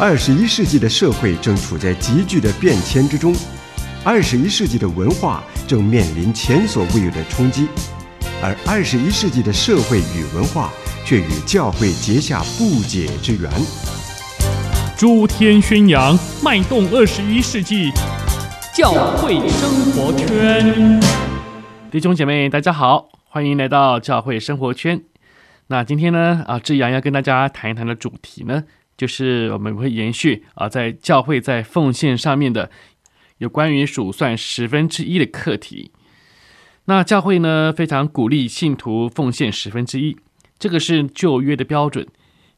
二十一世纪的社会正处在急剧的变迁之中，二十一世纪的文化正面临前所未有的冲击，而二十一世纪的社会与文化却与教会结下不解之缘。诸天宣扬，脉动二十一世纪，教会生活圈。弟兄姐妹，大家好，欢迎来到教会生活圈。那今天呢，啊，志阳要跟大家谈一谈的主题呢，就是我们会延续啊，在教会在奉献上面的有关于数算十分之一的课题。那教会呢，非常鼓励信徒奉献十分之一，这个是旧约的标准，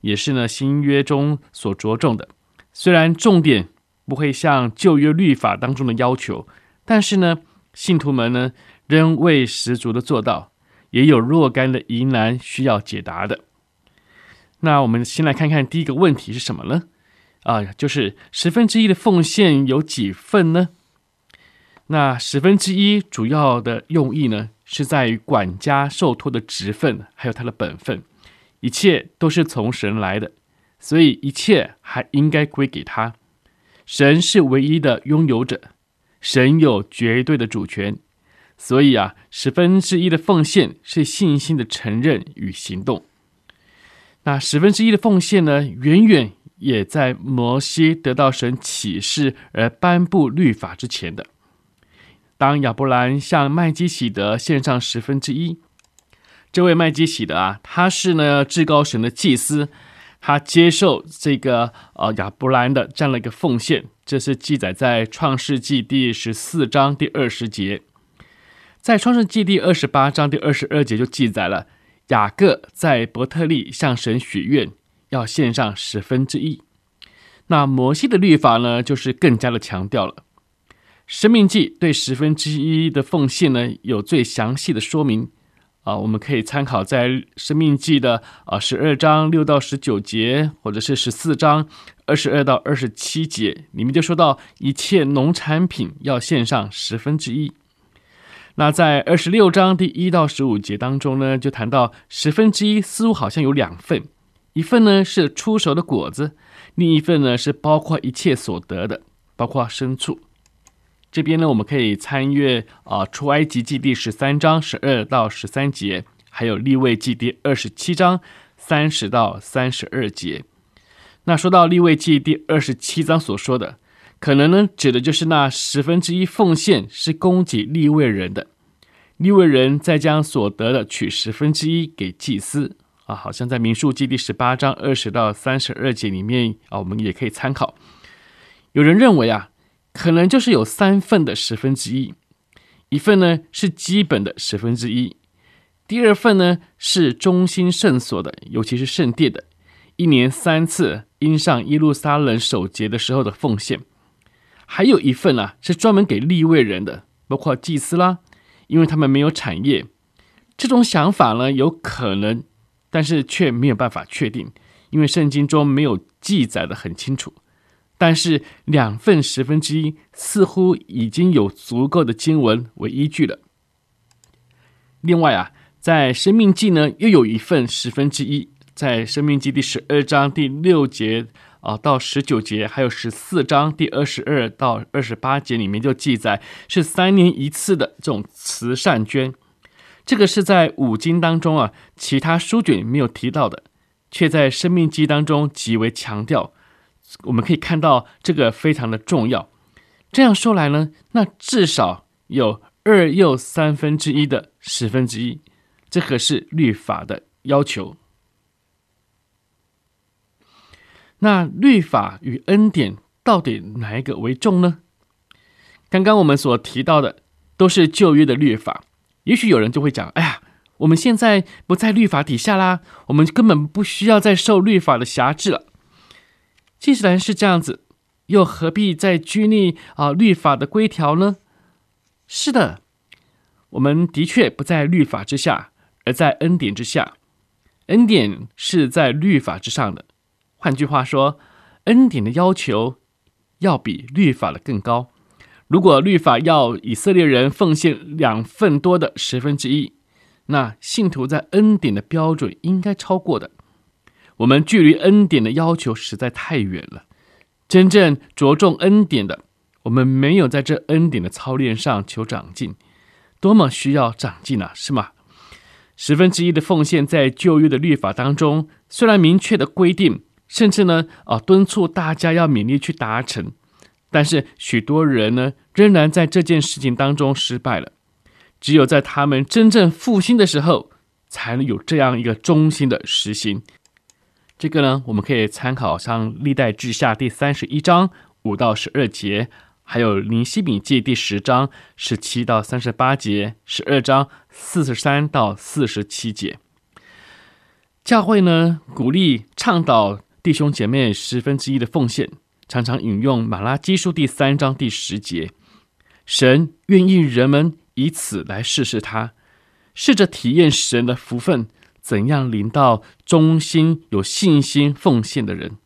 也是呢新约中所着重的。虽然重点不会像旧约律法当中的要求，但是呢，信徒们呢仍未十足的做到，也有若干的疑难需要解答的。那我们先来看看第一个问题是什么呢？啊，就是十分之一的奉献有几份呢？那十分之一主要的用意呢，是在于管家受托的职分，还有他的本分，一切都是从神来的，所以一切还应该归给他。神是唯一的拥有者，神有绝对的主权，所以啊，十分之一的奉献是信心的承认与行动。那十分之一的奉献呢，远远也在摩西得到神启示而颁布律法之前的。当亚伯兰向麦基洗德献上十分之一，这位麦基洗德啊，他是呢至高神的祭司，他接受这个呃亚伯兰的这样的一个奉献，这是记载在创世纪第十四章第二十节，在创世纪第二十八章第二十二节就记载了。雅各在伯特利向神许愿，要献上十分之一。那摩西的律法呢，就是更加的强调了。生命记对十分之一的奉献呢，有最详细的说明啊，我们可以参考在生命记的啊十二章六到十九节，或者是十四章二十二到二十七节，里面就说到一切农产品要献上十分之一。那在二十六章第一到十五节当中呢，就谈到十分之一似乎好像有两份，一份呢是出熟的果子，另一份呢是包括一切所得的，包括牲畜。这边呢，我们可以参阅啊出埃及记第十三章十二到十三节，还有立位记第二十七章三十到三十二节。那说到立位记第二十七章所说的。可能呢，指的就是那十分之一奉献是供给利未人的，利未人再将所得的取十分之一给祭司。啊，好像在民数记第十八章二十到三十二节里面啊，我们也可以参考。有人认为啊，可能就是有三份的十分之一，一份呢是基本的十分之一，第二份呢是中心圣所的，尤其是圣殿的，一年三次因上耶路撒冷守节的时候的奉献。还有一份啊，是专门给立位人的，包括祭司啦，因为他们没有产业。这种想法呢，有可能，但是却没有办法确定，因为圣经中没有记载得很清楚。但是两份十分之一似乎已经有足够的经文为依据了。另外啊，在生命记呢，又有一份十分之一，在生命记第十二章第六节。啊，到十九节，还有十四章第二十二到二十八节里面就记载是三年一次的这种慈善捐，这个是在五经当中啊，其他书卷没有提到的，却在生命记当中极为强调。我们可以看到这个非常的重要。这样说来呢，那至少有二又三分之一的十分之一，这可是律法的要求。那律法与恩典到底哪一个为重呢？刚刚我们所提到的都是旧约的律法，也许有人就会讲：“哎呀，我们现在不在律法底下啦，我们根本不需要再受律法的辖制了。”既然是这样子，又何必再拘泥啊律法的规条呢？是的，我们的确不在律法之下，而在恩典之下。恩典是在律法之上的。换句话说，恩典的要求要比律法的更高。如果律法要以色列人奉献两份多的十分之一，那信徒在恩典的标准应该超过的。我们距离恩典的要求实在太远了，真正着重恩典的，我们没有在这恩典的操练上求长进，多么需要长进啊，是吗？十分之一的奉献在旧约的律法当中，虽然明确的规定，甚至呢啊敦促大家要勉力去达成，但是许多人呢仍然在这件事情当中失败了。只有在他们真正复兴的时候，才能有这样一个忠心的实行。这个呢，我们可以参考像历代志下第三十一章五到十二节，还有尼希米记第十章十七到三十八节，十二章四十三到四十七节。教会呢，鼓励倡导弟兄姐妹十分之一的奉献，常常引用马拉基书第三章第十节，神愿意人们以此来试试他，试着体验神的福分。怎样临到忠心、有信心奉献的人？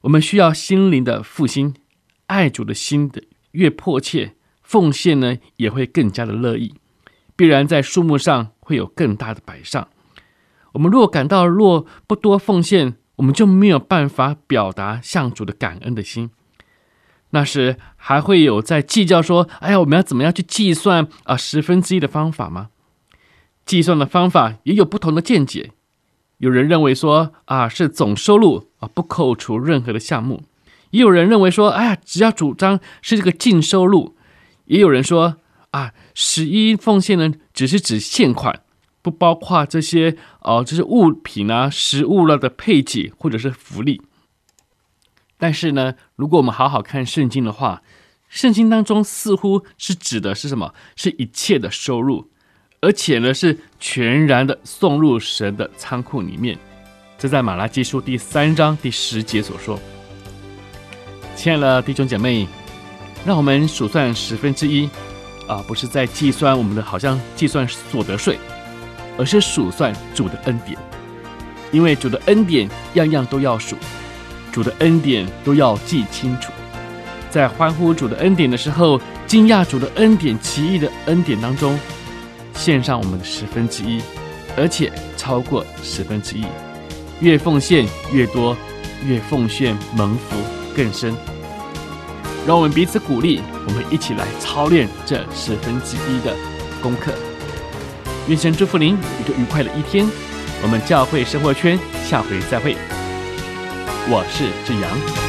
我们需要心灵的复兴，爱主的心的越迫切，奉献呢也会更加的乐意，必然在数目上会有更大的摆上。我们若感到若不多奉献，我们就没有办法表达向主的感恩的心。那时还会有在计较说：“哎呀，我们要怎么样去计算啊十分之一的方法吗？”计算的方法也有不同的见解，有人认为说啊是总收入啊不扣除任何的项目，也有人认为说哎呀只要主张是这个净收入，也有人说啊十一奉献呢只是指现款，不包括这些呃这些物品啊食物了的配给或者是福利。但是呢，如果我们好好看圣经的话，圣经当中似乎是指的是什么？是一切的收入。而且呢，是全然的送入神的仓库里面。这在马拉基书第三章第十节所说。亲爱的弟兄姐妹，让我们数算十分之一啊，不是在计算我们的，好像计算所得税，而是数算主的恩典。因为主的恩典样样都要数，主的恩典都要记清楚。在欢呼主的恩典的时候，惊讶主的恩典奇异的恩典当中。献上我们的十分之一，而且超过十分之一，越奉献越多，越奉献蒙福更深。让我们彼此鼓励，我们一起来操练这十分之一的功课。愿神祝福您一个愉快的一天。我们教会生活圈下回再会。我是志阳。